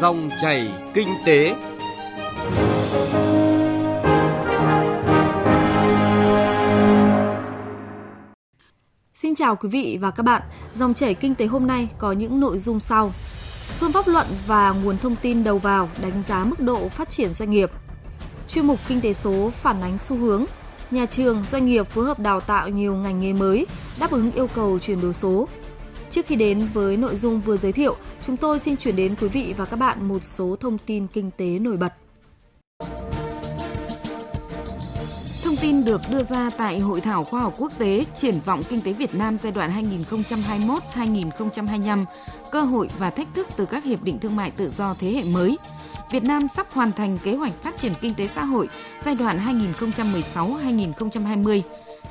Dòng chảy kinh tế. Xin chào quý vị và các bạn. Dòng chảy kinh tế hôm nay có những nội dung sau. Phương pháp luận và nguồn thông tin đầu vào đánh giá mức độ phát triển doanh nghiệp. Chuyên mục kinh tế số phản ánh xu hướng nhà trường, doanh nghiệp phối hợp đào tạo nhiều ngành nghề mới đáp ứng yêu cầu chuyển đổi số. Trước khi đến với nội dung vừa giới thiệu, chúng tôi xin chuyển đến quý vị và các bạn một số thông tin kinh tế nổi bật. Thông tin được đưa ra tại Hội thảo khoa học quốc tế Triển vọng kinh tế Việt Nam giai đoạn 2021-2025, cơ hội và thách thức từ các hiệp định thương mại tự do thế hệ mới – Việt Nam sắp hoàn thành kế hoạch phát triển kinh tế xã hội giai đoạn 2016-2020.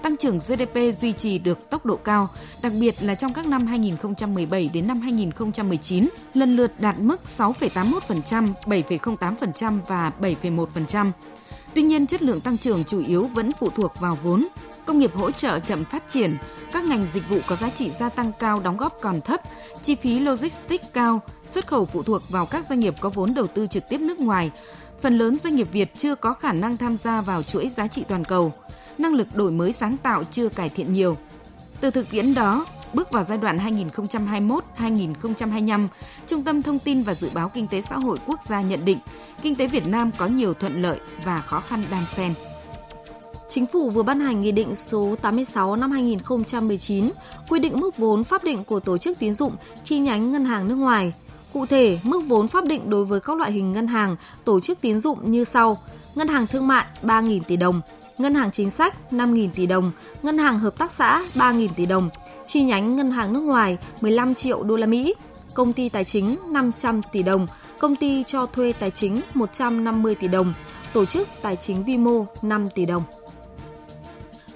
Tăng trưởng GDP duy trì được tốc độ cao, đặc biệt là trong các năm 2017 đến năm 2019, lần lượt đạt mức 6,81%, 7,08% và 7,1%. Tuy nhiên, chất lượng tăng trưởng chủ yếu vẫn phụ thuộc vào vốn, công nghiệp hỗ trợ chậm phát triển, các ngành dịch vụ có giá trị gia tăng cao đóng góp còn thấp, chi phí logistics cao, xuất khẩu phụ thuộc vào các doanh nghiệp có vốn đầu tư trực tiếp nước ngoài. Phần lớn doanh nghiệp Việt chưa có khả năng tham gia vào chuỗi giá trị toàn cầu, năng lực đổi mới sáng tạo chưa cải thiện nhiều. Từ thực tiễn đó, bước vào giai đoạn 2021-2025, Trung tâm Thông tin và Dự báo Kinh tế Xã hội Quốc gia nhận định kinh tế Việt Nam có nhiều thuận lợi và khó khăn đan xen. Chính phủ vừa ban hành Nghị định số 86 năm 2019 quy định mức vốn pháp định của tổ chức tín dụng chi nhánh ngân hàng nước ngoài. Cụ thể, mức vốn pháp định đối với các loại hình ngân hàng, tổ chức tín dụng như sau: Ngân hàng thương mại 3.000 tỷ đồng, Ngân hàng chính sách 5.000 tỷ đồng, Ngân hàng hợp tác xã 3.000 tỷ đồng, chi nhánh ngân hàng nước ngoài 15 triệu đô la Mỹ, công ty tài chính 500 tỷ đồng, công ty cho thuê tài chính 150 tỷ đồng, tổ chức tài chính vi mô 5 tỷ đồng.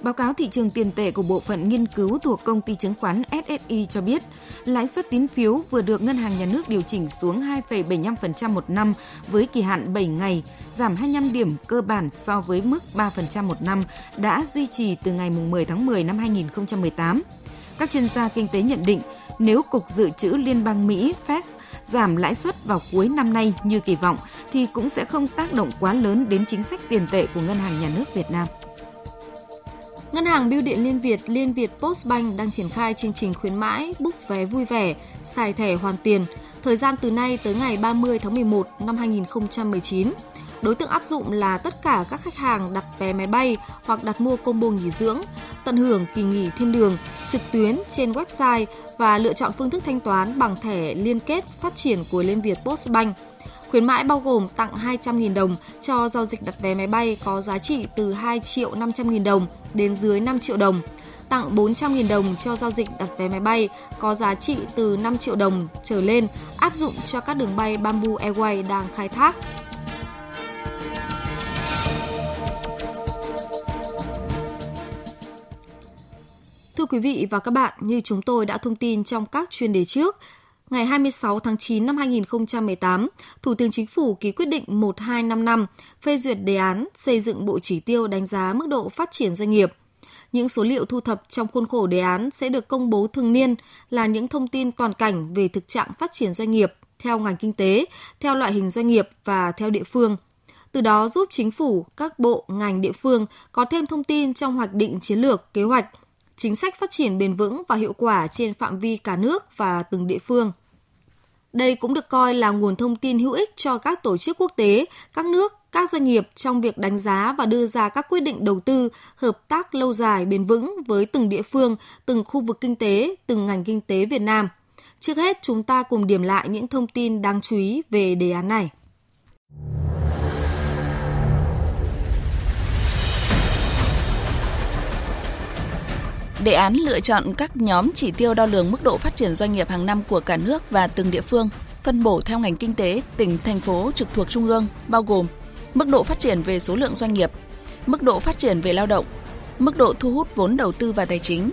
Báo cáo thị trường tiền tệ của bộ phận nghiên cứu thuộc công ty chứng khoán SSI cho biết, lãi suất tín phiếu vừa được Ngân hàng Nhà nước điều chỉnh xuống 2,75% một năm với kỳ hạn 7 ngày, giảm 25 điểm cơ bản so với mức 3% một năm đã duy trì từ ngày 10 tháng 10 năm 2018. Các chuyên gia kinh tế nhận định, nếu Cục Dự trữ Liên bang Mỹ Fed giảm lãi suất vào cuối năm nay như kỳ vọng thì cũng sẽ không tác động quá lớn đến chính sách tiền tệ của Ngân hàng Nhà nước Việt Nam. Ngân hàng Bưu điện Liên Việt, Liên Việt Postbank đang triển khai chương trình khuyến mãi búc vé vui vẻ, xài thẻ hoàn tiền, thời gian từ nay tới ngày 30 tháng 11 năm 2019. Đối tượng áp dụng là tất cả các khách hàng đặt vé máy bay hoặc đặt mua combo nghỉ dưỡng, tận hưởng kỳ nghỉ thiên đường trực tuyến trên website và lựa chọn phương thức thanh toán bằng thẻ liên kết phát triển của Liên Việt Postbank. Khuyến mãi bao gồm tặng 200.000 đồng cho giao dịch đặt vé máy bay có giá trị từ 2 triệu 500.000 đồng đến dưới 5 triệu đồng, tặng 400.000 đồng cho giao dịch đặt vé máy bay có giá trị từ 5 triệu đồng trở lên áp dụng cho các đường bay Bamboo Airways đang khai thác. Thưa quý vị và các bạn, như chúng tôi đã thông tin trong các chuyên đề trước, ngày 26 tháng 9 năm 2018, Thủ tướng Chính phủ ký quyết định 1255 phê duyệt đề án xây dựng bộ chỉ tiêu đánh giá mức độ phát triển doanh nghiệp. Những số liệu thu thập trong khuôn khổ đề án sẽ được công bố thường niên là những thông tin toàn cảnh về thực trạng phát triển doanh nghiệp theo ngành kinh tế, theo loại hình doanh nghiệp và theo địa phương. Từ đó giúp chính phủ, các bộ, ngành địa phương có thêm thông tin trong hoạch định chiến lược, kế hoạch, chính sách phát triển bền vững và hiệu quả trên phạm vi cả nước và từng địa phương. Đây cũng được coi là nguồn thông tin hữu ích cho các tổ chức quốc tế, các nước, các doanh nghiệp trong việc đánh giá và đưa ra các quyết định đầu tư, hợp tác lâu dài bền vững với từng địa phương, từng khu vực kinh tế, từng ngành kinh tế Việt Nam. Trước hết, chúng ta cùng điểm lại những thông tin đáng chú ý về đề án này. Đề án lựa chọn các nhóm chỉ tiêu đo lường mức độ phát triển doanh nghiệp hàng năm của cả nước và từng địa phương, phân bổ theo ngành kinh tế, tỉnh, thành phố trực thuộc trung ương, bao gồm mức độ phát triển về số lượng doanh nghiệp, mức độ phát triển về lao động, mức độ thu hút vốn đầu tư và tài chính,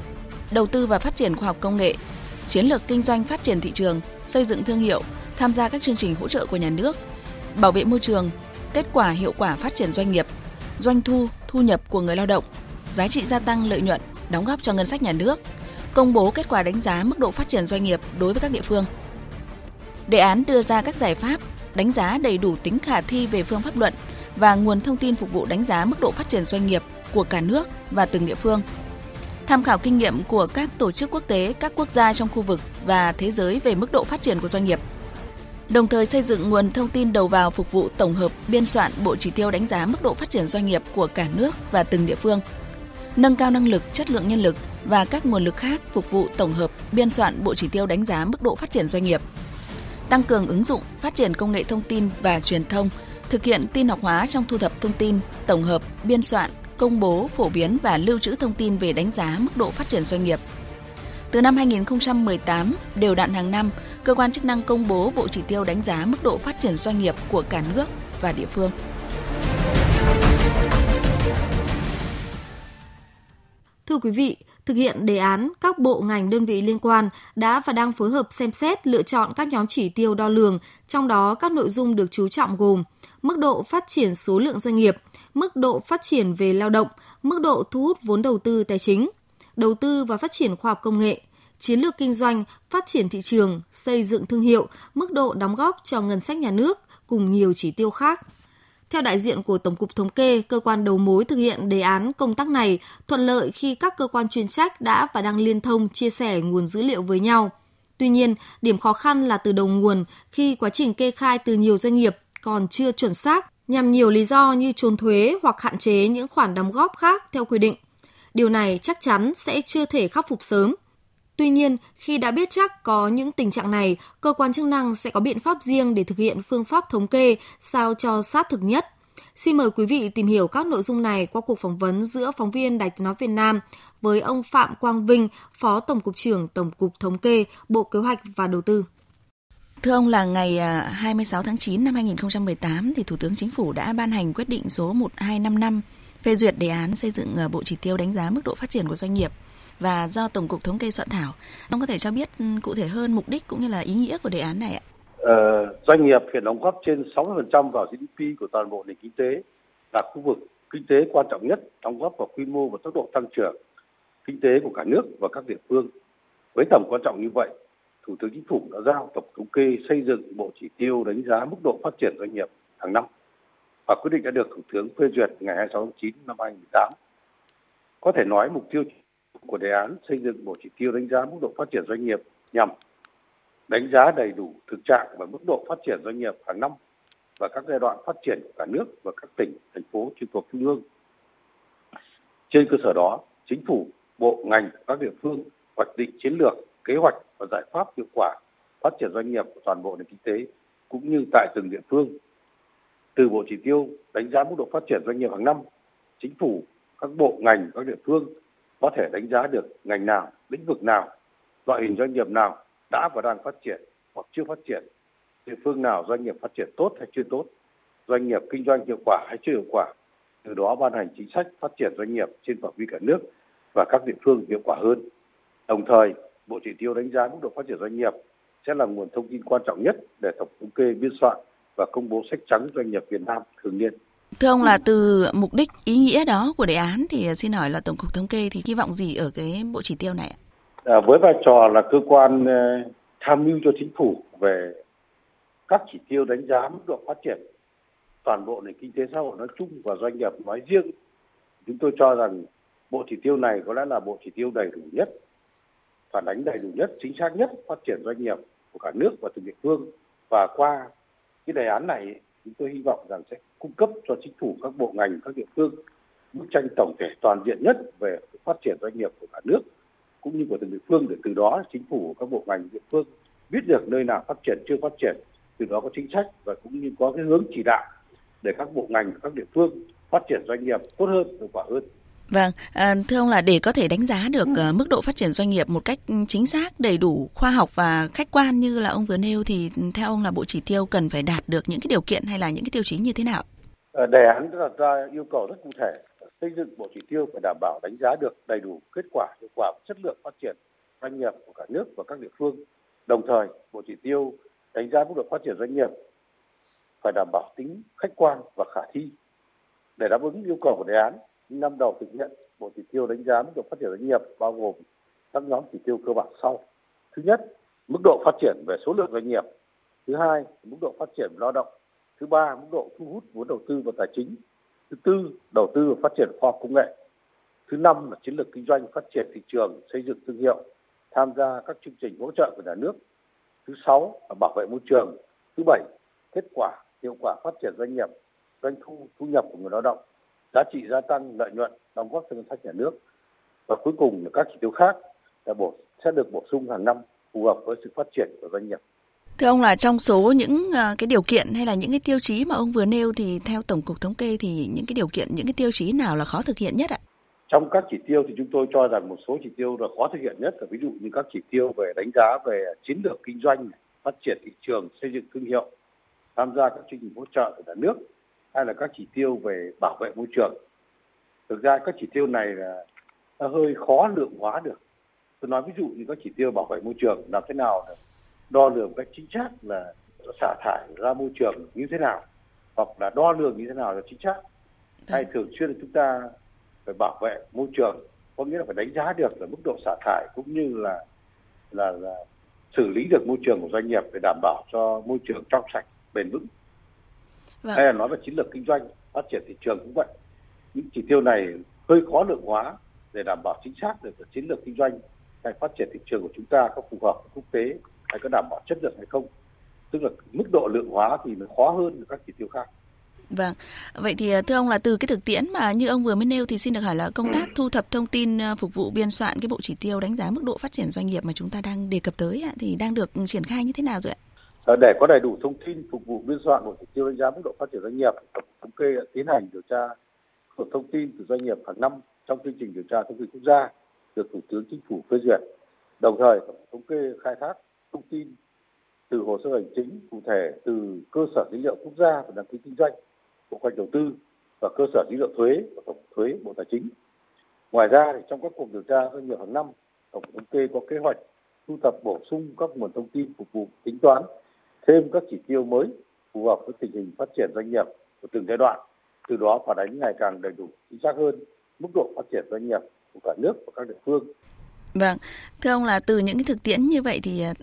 đầu tư và phát triển khoa học công nghệ, chiến lược kinh doanh phát triển thị trường, xây dựng thương hiệu, tham gia các chương trình hỗ trợ của nhà nước, bảo vệ môi trường, kết quả hiệu quả phát triển doanh nghiệp, doanh thu, thu nhập của người lao động, giá trị gia tăng lợi nhuận, đóng góp cho ngân sách nhà nước, công bố kết quả đánh giá mức độ phát triển doanh nghiệp đối với các địa phương. Đề án đưa ra các giải pháp đánh giá đầy đủ tính khả thi về phương pháp luận và nguồn thông tin phục vụ đánh giá mức độ phát triển doanh nghiệp của cả nước và từng địa phương. Tham khảo kinh nghiệm của các tổ chức quốc tế, các quốc gia trong khu vực và thế giới về mức độ phát triển của doanh nghiệp. Đồng thời xây dựng nguồn thông tin đầu vào phục vụ tổng hợp biên soạn bộ chỉ tiêu đánh giá mức độ phát triển doanh nghiệp của cả nước và từng địa phương. Nâng cao năng lực, chất lượng nhân lực và các nguồn lực khác phục vụ tổng hợp biên soạn bộ chỉ tiêu đánh giá mức độ phát triển doanh nghiệp. Tăng cường ứng dụng, phát triển công nghệ thông tin và truyền thông, thực hiện tin học hóa trong thu thập thông tin, tổng hợp, biên soạn, công bố, phổ biến và lưu trữ thông tin về đánh giá mức độ phát triển doanh nghiệp. Từ năm 2018, đều đặn hàng năm, cơ quan chức năng công bố bộ chỉ tiêu đánh giá mức độ phát triển doanh nghiệp của cả nước và địa phương. Thưa quý vị, thực hiện đề án, các bộ ngành đơn vị liên quan đã và đang phối hợp xem xét lựa chọn các nhóm chỉ tiêu đo lường, trong đó các nội dung được chú trọng gồm mức độ phát triển số lượng doanh nghiệp, mức độ phát triển về lao động, mức độ thu hút vốn đầu tư tài chính, đầu tư và phát triển khoa học công nghệ, chiến lược kinh doanh, phát triển thị trường, xây dựng thương hiệu, mức độ đóng góp cho ngân sách nhà nước cùng nhiều chỉ tiêu khác. Theo đại diện của Tổng cục Thống kê, cơ quan đầu mối thực hiện đề án công tác này thuận lợi khi các cơ quan chuyên trách đã và đang liên thông chia sẻ nguồn dữ liệu với nhau. Tuy nhiên, điểm khó khăn là từ đầu nguồn khi quá trình kê khai từ nhiều doanh nghiệp còn chưa chuẩn xác nhằm nhiều lý do như trốn thuế hoặc hạn chế những khoản đóng góp khác theo quy định. Điều này chắc chắn sẽ chưa thể khắc phục sớm. Tuy nhiên, khi đã biết chắc có những tình trạng này, cơ quan chức năng sẽ có biện pháp riêng để thực hiện phương pháp thống kê sao cho sát thực nhất. Xin mời quý vị tìm hiểu các nội dung này qua cuộc phỏng vấn giữa phóng viên Đài tiếng nói Việt Nam với ông Phạm Quang Vinh, Phó Tổng cục trưởng Tổng cục Thống kê, Bộ Kế hoạch và Đầu tư. Thưa ông là ngày à, 26 tháng 9 năm 2018 thì Thủ tướng Chính phủ đã ban hành quyết định số 1255 phê duyệt đề án xây dựng à, bộ chỉ tiêu đánh giá mức độ phát triển của doanh nghiệp và do Tổng cục Thống kê soạn thảo. Ông có thể cho biết ừ, cụ thể hơn mục đích cũng như là ý nghĩa của đề án này ạ? Ờ, doanh nghiệp hiện đóng góp trên 60% vào GDP của toàn bộ nền kinh tế, là khu vực kinh tế quan trọng nhất, đóng góp vào quy mô và tốc độ tăng trưởng kinh tế của cả nước và các địa phương. Với tầm quan trọng như vậy, Thủ tướng Chính phủ đã giao Tổng thống kê xây dựng bộ chỉ tiêu đánh giá mức độ phát triển doanh nghiệp hàng năm và quyết định đã được Thủ tướng phê duyệt ngày 26 tháng 9 năm 2018. Có thể nói mục tiêu của đề án xây dựng bộ chỉ tiêu đánh giá mức độ phát triển doanh nghiệp nhằm đánh giá đầy đủ thực trạng và mức độ phát triển doanh nghiệp hàng năm và các giai đoạn phát triển của cả nước và các tỉnh, thành phố trực thuộc trung ương. Trên cơ sở đó, chính phủ, bộ, ngành, các địa phương hoạch định chiến lược, kế hoạch và giải pháp hiệu quả phát triển doanh nghiệp của toàn bộ nền kinh tế cũng như tại từng địa phương. Từ bộ chỉ tiêu đánh giá mức độ phát triển doanh nghiệp hàng năm, chính phủ, các bộ ngành, các địa phương có thể đánh giá được ngành nào, lĩnh vực nào, loại hình doanh nghiệp nào đã và đang phát triển hoặc chưa phát triển, địa phương nào doanh nghiệp phát triển tốt hay chưa tốt, doanh nghiệp kinh doanh hiệu quả hay chưa hiệu quả, từ đó ban hành chính sách phát triển doanh nghiệp trên phạm vi cả nước và các địa phương hiệu quả hơn. Đồng thời, Bộ Chỉ tiêu đánh giá mức độ phát triển doanh nghiệp sẽ là nguồn thông tin quan trọng nhất để tổng thống kê biên soạn và công bố sách trắng doanh nghiệp Việt Nam thường niên. Thưa ông là từ mục đích ý nghĩa đó của đề án thì à, xin hỏi là Tổng cục Thống kê thì hy vọng gì ở cái bộ chỉ tiêu này ạ? À, với vai trò là cơ quan ờ, tham mưu cho chính phủ về các chỉ tiêu đánh giá mức độ phát triển toàn bộ nền kinh tế xã hội nói chung và doanh nghiệp nói riêng, chúng tôi cho rằng bộ chỉ tiêu này có lẽ là bộ chỉ tiêu đầy đủ nhất, phản ánh đầy đủ nhất, chính xác nhất phát triển doanh nghiệp của cả nước và từng địa phương. Và qua cái đề án này chúng tôi hy vọng rằng sẽ cung cấp cho chính phủ, các bộ ngành, các địa phương bức tranh tổng thể toàn diện nhất về phát triển doanh nghiệp của cả nước, cũng như của từng địa phương để từ đó chính phủ, các bộ ngành, địa phương biết được nơi nào phát triển, chưa phát triển, từ đó có chính sách và cũng như có cái hướng chỉ đạo để các bộ ngành, các địa phương phát triển doanh nghiệp tốt hơn, hiệu quả hơn. Vâng, à, thưa ông là để có thể đánh giá được uh, mức độ phát triển doanh nghiệp một cách chính xác, đầy đủ, khoa học và khách quan như là ông vừa nêu thì theo ông là bộ chỉ tiêu cần phải đạt được những cái điều kiện hay là những cái tiêu chí như thế nào? Ờ, đề án đặt ra yêu cầu rất cụ thể xây dựng bộ chỉ tiêu phải đảm bảo đánh giá được đầy đủ kết quả, hiệu quả và chất lượng phát triển doanh nghiệp của cả nước và các địa phương. Đồng thời, bộ chỉ tiêu đánh giá mức độ phát triển doanh nghiệp phải đảm bảo tính khách quan và khả thi. Để đáp ứng yêu cầu của đề án, năm đầu thực hiện, bộ chỉ tiêu đánh giá mức độ phát triển doanh nghiệp bao gồm các nhóm chỉ tiêu cơ bản sau. Thứ nhất, mức độ phát triển về số lượng doanh nghiệp. thứ hai mức độ phát triển lao động. Thứ ba mức độ thu hút vốn đầu tư và tài chính. Thứ tư đầu tư và phát triển khoa học công nghệ. Thứ năm là chiến lược kinh doanh phát triển thị trường xây dựng thương hiệu tham gia các chương trình hỗ trợ của nhà nước. Thứ sáu là bảo vệ môi trường. Thứ bảy kết quả hiệu quả phát triển doanh nghiệp doanh thu thu nhập của người lao động giá trị gia tăng lợi nhuận đóng góp cho ngân sách nhà nước. Và cuối cùng là các chỉ tiêu khác là bổ sẽ được bổ sung hàng năm phù hợp với sự phát triển của doanh nghiệp. Thưa ông là trong số những ờ, cái điều kiện hay là những cái tiêu chí mà ông vừa nêu thì theo Tổng cục Thống kê thì những cái điều kiện, những cái tiêu chí nào là khó thực hiện nhất ạ? Trong các chỉ tiêu thì chúng tôi cho rằng một số chỉ tiêu là khó thực hiện nhất là ví dụ như các chỉ tiêu về đánh giá về chiến lược kinh doanh, phát triển thị trường, xây dựng thương hiệu, tham gia các chương trình hỗ trợ của nhà nước hay là các chỉ tiêu về bảo vệ môi trường. Thực ra các chỉ tiêu này là nó hơi khó lượng hóa được. Tôi nói ví dụ như các chỉ tiêu bảo vệ môi trường làm thế nào để đo lường cách chính xác là xả thải ra môi trường như thế nào hoặc là đo lường như thế nào là chính xác hay vâng. thường xuyên chúng ta phải bảo vệ môi trường có nghĩa là phải đánh giá được là mức độ xả thải cũng như là là, là xử lý được môi trường của doanh nghiệp để đảm bảo cho môi trường trong sạch bền vững vâng. hay là nói về chiến lược kinh doanh phát triển thị trường cũng vậy những chỉ tiêu này hơi khó lượng hóa để đảm bảo chính xác được chiến lược kinh doanh hay phát triển thị trường của chúng ta có phù hợp với quốc tế hay có đảm bảo chất lượng hay không tức là mức độ lượng hóa thì nó khó hơn các chỉ tiêu khác Vâng, vậy thì à, thưa ông là từ cái thực tiễn mà như ông vừa mới nêu thì xin được hỏi là công tác thu thập thông tin à, phục vụ biên soạn cái bộ chỉ tiêu đánh giá mức độ phát triển doanh nghiệp mà chúng ta đang đề cập tới thì đang được triển khai như thế nào rồi ạ? Ờ, để có đầy đủ thông tin phục vụ biên soạn bộ chỉ tiêu đánh giá mức độ phát triển doanh nghiệp, tổng thống kê tiến hành điều tra thuộc thông tin từ doanh nghiệp hàng năm trong chương trình điều tra thông tin quốc gia được Thủ tướng Chính phủ phê duyệt. Đồng thời, tổng thống kê khai thác thông tin từ hồ sơ hành chính cụ thể từ cơ sở dữ liệu quốc gia về đăng ký kinh doanh bộ kế đầu tư và cơ sở dữ liệu thuế của tổng thuế bộ tài chính ngoài ra thì trong các cuộc điều tra doanh nghiệp hàng năm tổng thống kê có kế hoạch thu thập bổ sung các nguồn thông tin phục vụ tính toán thêm các chỉ tiêu mới phù hợp với tình hình phát triển doanh nghiệp của từng giai đoạn từ đó phản ánh ngày càng đầy đủ chính xác hơn mức độ phát triển doanh nghiệp của cả nước và các địa phương Vâng, thưa ông là từ những cái thực tiễn như vậy thì à,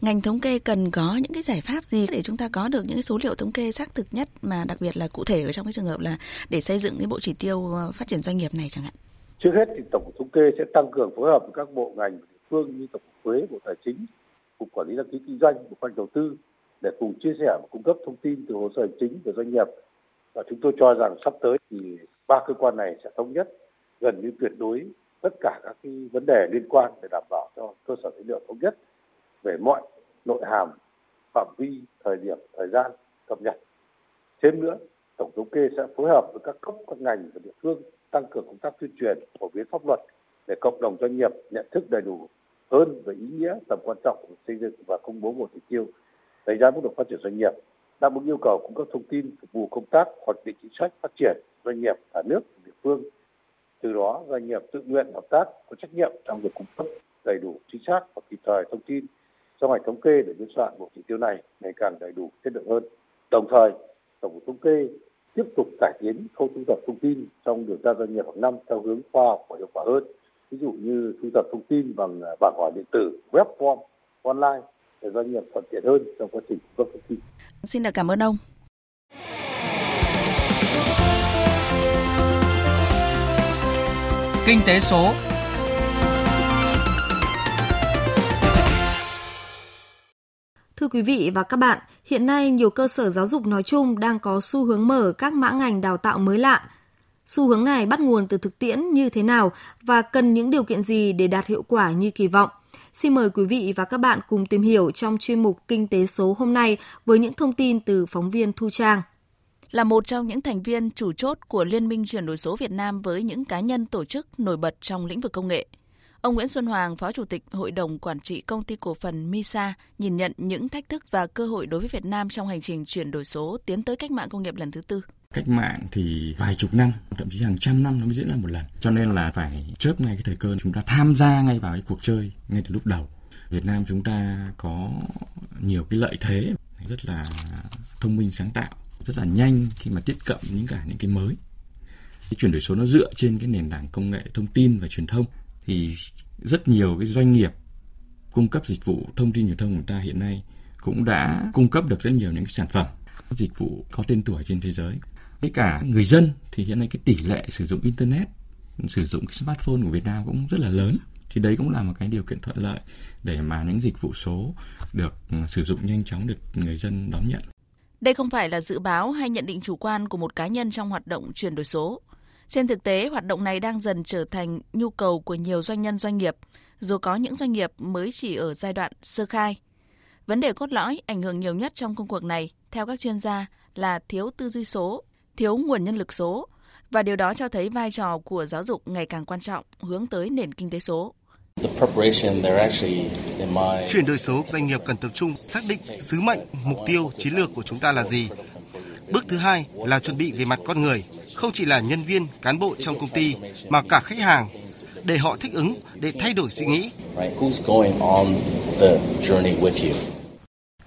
ngành thống kê cần có những cái giải pháp gì để chúng ta có được những cái số liệu thống kê xác thực nhất mà đặc biệt là cụ thể ở trong cái trường hợp là để xây dựng cái bộ chỉ tiêu ờ, phát triển doanh nghiệp này chẳng hạn. Trước hết thì tổng cục thống kê sẽ tăng cường phối hợp với các bộ ngành địa phương như tổng cục thuế, bộ tài chính, cục quản lý đăng ký kinh doanh, bộ khoanh đầu tư để cùng chia sẻ và cung cấp thông tin từ hồ sơ hành chính của doanh nghiệp. Và chúng tôi cho rằng sắp tới thì ba cơ quan này sẽ thống nhất gần như tuyệt đối tất cả các cái vấn đề liên quan để đảm bảo cho cơ sở dữ liệu thống nhất về mọi nội hàm, phạm vi, thời điểm, thời gian cập nhật. Thêm nữa, tổng thống kê sẽ phối hợp với các cấp, các ngành và địa phương tăng cường công tác tuyên truyền, phổ biến pháp luật để cộng đồng doanh nghiệp nhận thức đầy đủ hơn về ý nghĩa tầm quan trọng của xây dựng và công bố một chỉ tiêu đánh giá mức độ phát triển doanh nghiệp đáp ứng yêu cầu cung cấp thông tin phục vụ công tác hoạch định chính sách phát triển doanh nghiệp cả nước địa phương từ đó doanh nghiệp tự nguyện hợp tác có trách nhiệm trong việc cung cấp đầy đủ chính xác và kịp thời thông tin trong ngành thống kê để biên soạn bộ chỉ tiêu này ngày càng đầy đủ chất lượng hơn. Đồng thời, tổng cục thống kê tiếp tục cải tiến khâu thu thập thông tin trong điều tra doanh nghiệp hàng năm theo hướng khoa học và hiệu quả hơn. Ví dụ như thu thập thông tin bằng à, bảng hỏi điện tử, web form, online doanh nghiệp thuận tiện hơn trong quá trình cung cấp thông tin. Xin được cảm ơn ông. Kinh tế số Thưa quý vị và các bạn, hiện nay nhiều cơ sở giáo dục nói chung đang có xu hướng mở các mã ngành đào tạo mới lạ. Xu hướng này bắt nguồn từ thực tiễn như thế nào và cần những điều kiện gì để đạt hiệu quả như kỳ vọng? Xin mời quý vị và các bạn cùng tìm hiểu trong chuyên mục Kinh tế số hôm nay với những thông tin từ phóng viên Thu Trang. Là một trong những thành viên chủ chốt của Liên minh chuyển đổi số Việt Nam với những cá nhân tổ chức nổi bật trong lĩnh vực công nghệ – Ông Nguyễn Xuân Hoàng, Phó Chủ tịch Hội đồng Quản trị Công ty Cổ phần MISA, nhìn nhận những thách thức và cơ hội đối với Việt Nam trong hành trình chuyển đổi số tiến tới cách mạng công nghiệp lần thứ tư. Cách mạng thì vài chục năm, thậm chí hàng trăm năm nó mới diễn ra một lần. Cho nên là phải chớp ngay cái thời cơ chúng ta tham gia ngay vào cái cuộc chơi ngay từ lúc đầu. Việt Nam chúng ta có nhiều cái lợi thế rất là thông minh sáng tạo, rất là nhanh khi mà tiếp cận những cả những cái mới. Cái chuyển đổi số nó dựa trên cái nền tảng công nghệ thông tin và truyền thông thì rất nhiều cái doanh nghiệp cung cấp dịch vụ thông tin truyền thông của chúng ta hiện nay cũng đã cung cấp được rất nhiều những sản phẩm, dịch vụ có tên tuổi trên thế giới với cả người dân thì hiện nay cái tỷ lệ sử dụng internet, sử dụng cái smartphone của Việt Nam cũng rất là lớn thì đấy cũng là một cái điều kiện thuận lợi để mà những dịch vụ số được ừ, sử dụng nhanh chóng được người dân đón nhận. Đây không phải là dự báo hay nhận định chủ quan của một cá nhân trong hoạt động chuyển đổi số. Trên thực tế, hoạt động này đang dần trở thành nhu cầu của nhiều doanh nhân doanh nghiệp, dù có những doanh nghiệp mới chỉ ở giai đoạn sơ khai. Vấn đề cốt lõi ảnh hưởng nhiều nhất trong công cuộc này, theo các chuyên gia, là thiếu tư duy số, thiếu nguồn nhân lực số, và điều đó cho thấy vai trò của giáo dục ngày càng quan trọng hướng tới nền kinh tế số. Chuyển đổi số doanh nghiệp cần tập trung xác định sứ mệnh, mục tiêu, chiến lược của chúng ta là gì. Bước thứ hai là chuẩn bị về mặt con người, không chỉ là nhân viên, cán bộ trong công ty mà cả khách hàng để họ thích ứng, để thay đổi suy nghĩ.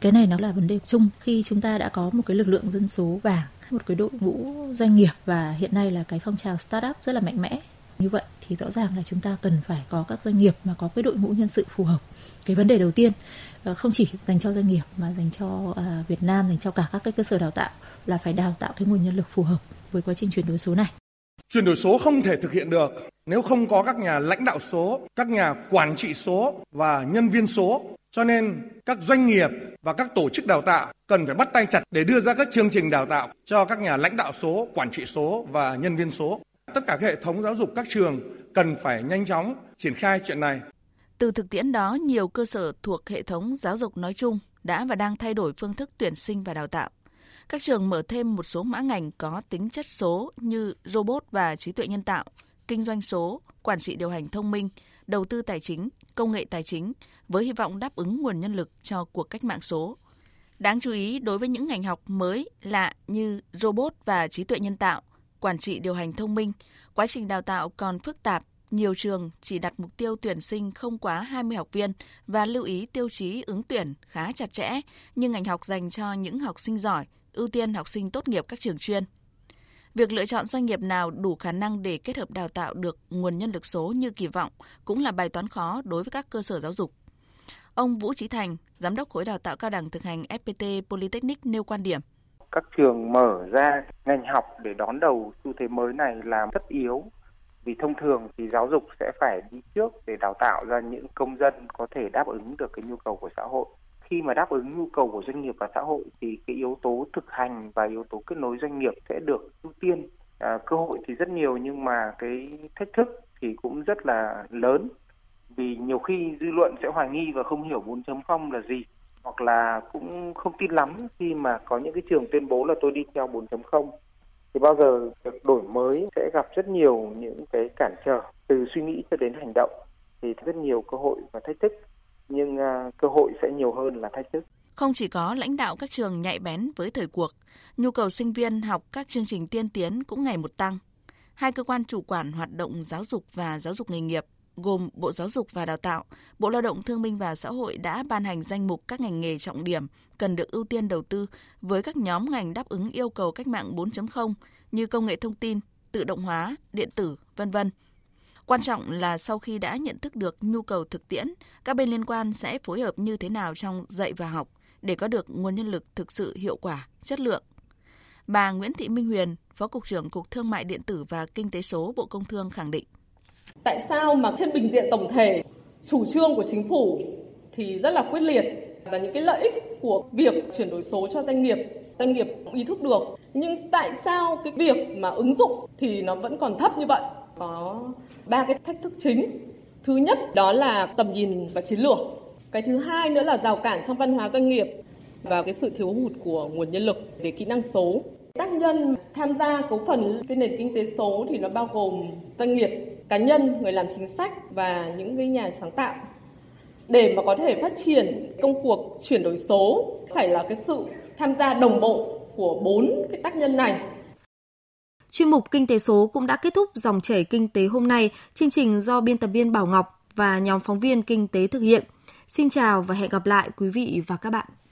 Cái này nó là vấn đề chung khi chúng ta đã có một cái lực lượng dân số vàng, một cái đội ngũ doanh nghiệp và hiện nay là cái phong trào startup rất là mạnh mẽ. Như vậy thì rõ ràng là chúng ta cần phải có các doanh nghiệp mà có cái đội ngũ nhân sự phù hợp. Cái vấn đề đầu tiên ờ, không chỉ dành cho doanh nghiệp mà dành cho à, Việt Nam dành cho cả các cái cơ sở đào tạo là phải đào tạo cái nguồn nhân lực phù hợp với quá trình chuyển đổi số này Chuyển đổi số không thể thực hiện được nếu không có các nhà lãnh đạo số, các nhà quản trị số và nhân viên số. Cho nên các doanh nghiệp và các tổ chức đào tạo cần phải bắt tay chặt để đưa ra các chương trình đào tạo cho các nhà lãnh đạo số, quản trị số và nhân viên số tất cả các hệ thống giáo dục các trường cần phải nhanh chóng triển khai chuyện này. Từ thực tiễn đó, nhiều cơ sở thuộc hệ thống giáo dục nói chung đã và đang thay đổi phương thức tuyển sinh và đào tạo. Các trường mở thêm một số mã ngành có tính chất số như robot và trí tuệ nhân tạo, kinh doanh số, quản trị điều hành thông minh, đầu tư tài chính, công nghệ tài chính với hy vọng đáp ứng nguồn nhân lực cho cuộc cách mạng số. Đáng chú ý đối với những ngành học mới lạ như robot và trí tuệ nhân tạo – quản trị điều hành thông minh, quá trình đào tạo còn phức tạp, nhiều trường chỉ đặt mục tiêu tuyển sinh không quá 20 học viên và lưu ý tiêu chí ứng tuyển khá chặt chẽ, nhưng ngành học dành cho những học sinh giỏi, ưu tiên học sinh tốt nghiệp các trường chuyên. Việc lựa chọn doanh nghiệp nào đủ khả năng để kết hợp đào tạo được nguồn nhân lực số như kỳ vọng cũng là bài toán khó đối với các cơ sở giáo dục. Ông Vũ Trí Thành, Giám đốc khối đào tạo cao đẳng thực hành FPT Polytechnic nêu quan điểm – các trường mở ra ngành học để đón đầu xu thế mới này là tất yếu vì thông thường thì giáo dục sẽ phải đi trước để đào tạo ra những công dân có thể đáp ứng được cái nhu cầu của xã hội khi mà đáp ứng nhu cầu của doanh nghiệp và xã hội thì cái yếu tố thực hành và yếu tố kết nối doanh nghiệp sẽ được ưu tiên. À, cơ hội thì rất nhiều nhưng mà cái thách thức thì cũng rất là lớn. Vì nhiều khi dư luận sẽ hoài nghi và không hiểu 4.0 là gì hoặc là cũng không tin lắm khi mà có những cái trường tuyên bố là tôi đi theo 4.0 thì bao giờ việc đổi mới sẽ gặp rất nhiều những cái cản trở từ suy nghĩ cho đến hành động. Thì rất nhiều cơ hội và thách thức nhưng à, cơ hội sẽ nhiều hơn là thách thức. Không chỉ có lãnh đạo các trường nhạy bén với thời cuộc, nhu cầu sinh viên học các chương trình tiên tiến cũng ngày một tăng. Hai cơ quan chủ quản hoạt động giáo dục và giáo dục nghề nghiệp gồm Bộ Giáo dục và Đào tạo, Bộ Lao động Thương binh và Xã hội đã ban hành danh mục các ngành nghề trọng điểm cần được ưu tiên đầu tư với các nhóm ngành đáp ứng yêu cầu cách mạng 4.0 như công nghệ thông tin, tự động hóa, điện tử, vân vân. Quan trọng là sau khi đã nhận thức được nhu cầu thực tiễn, các bên liên quan sẽ phối hợp như thế nào trong dạy và học để có được nguồn nhân lực thực sự hiệu quả, chất lượng. Bà Nguyễn Thị Minh Huyền, Phó Cục trưởng Cục Thương mại Điện tử và Kinh tế số Bộ Công Thương khẳng định. Tại sao mà trên bình diện tổng thể chủ trương của chính phủ thì rất là quyết liệt và những cái lợi ích của việc chuyển đổi số cho doanh nghiệp doanh nghiệp ý thức được nhưng tại sao cái việc mà ứng dụng thì nó vẫn còn thấp như vậy có ba cái thách thức chính thứ nhất đó là tầm nhìn và chiến lược cái thứ hai nữa là rào cản trong văn hóa doanh nghiệp và cái sự thiếu hụt của nguồn nhân lực về kỹ năng số tác nhân tham gia cấu phần cái nền kinh tế số thì nó bao gồm doanh nghiệp cá nhân, người làm chính sách và những cái nhà sáng tạo. Để mà có thể phát triển công cuộc chuyển đổi số phải là cái sự tham gia đồng bộ của bốn cái tác nhân này. Chuyên mục Kinh tế số cũng đã kết thúc dòng chảy kinh tế hôm nay. Chương trình do biên tập viên Bảo Ngọc và nhóm phóng viên Kinh tế thực hiện. Xin chào và hẹn gặp lại quý vị và các bạn.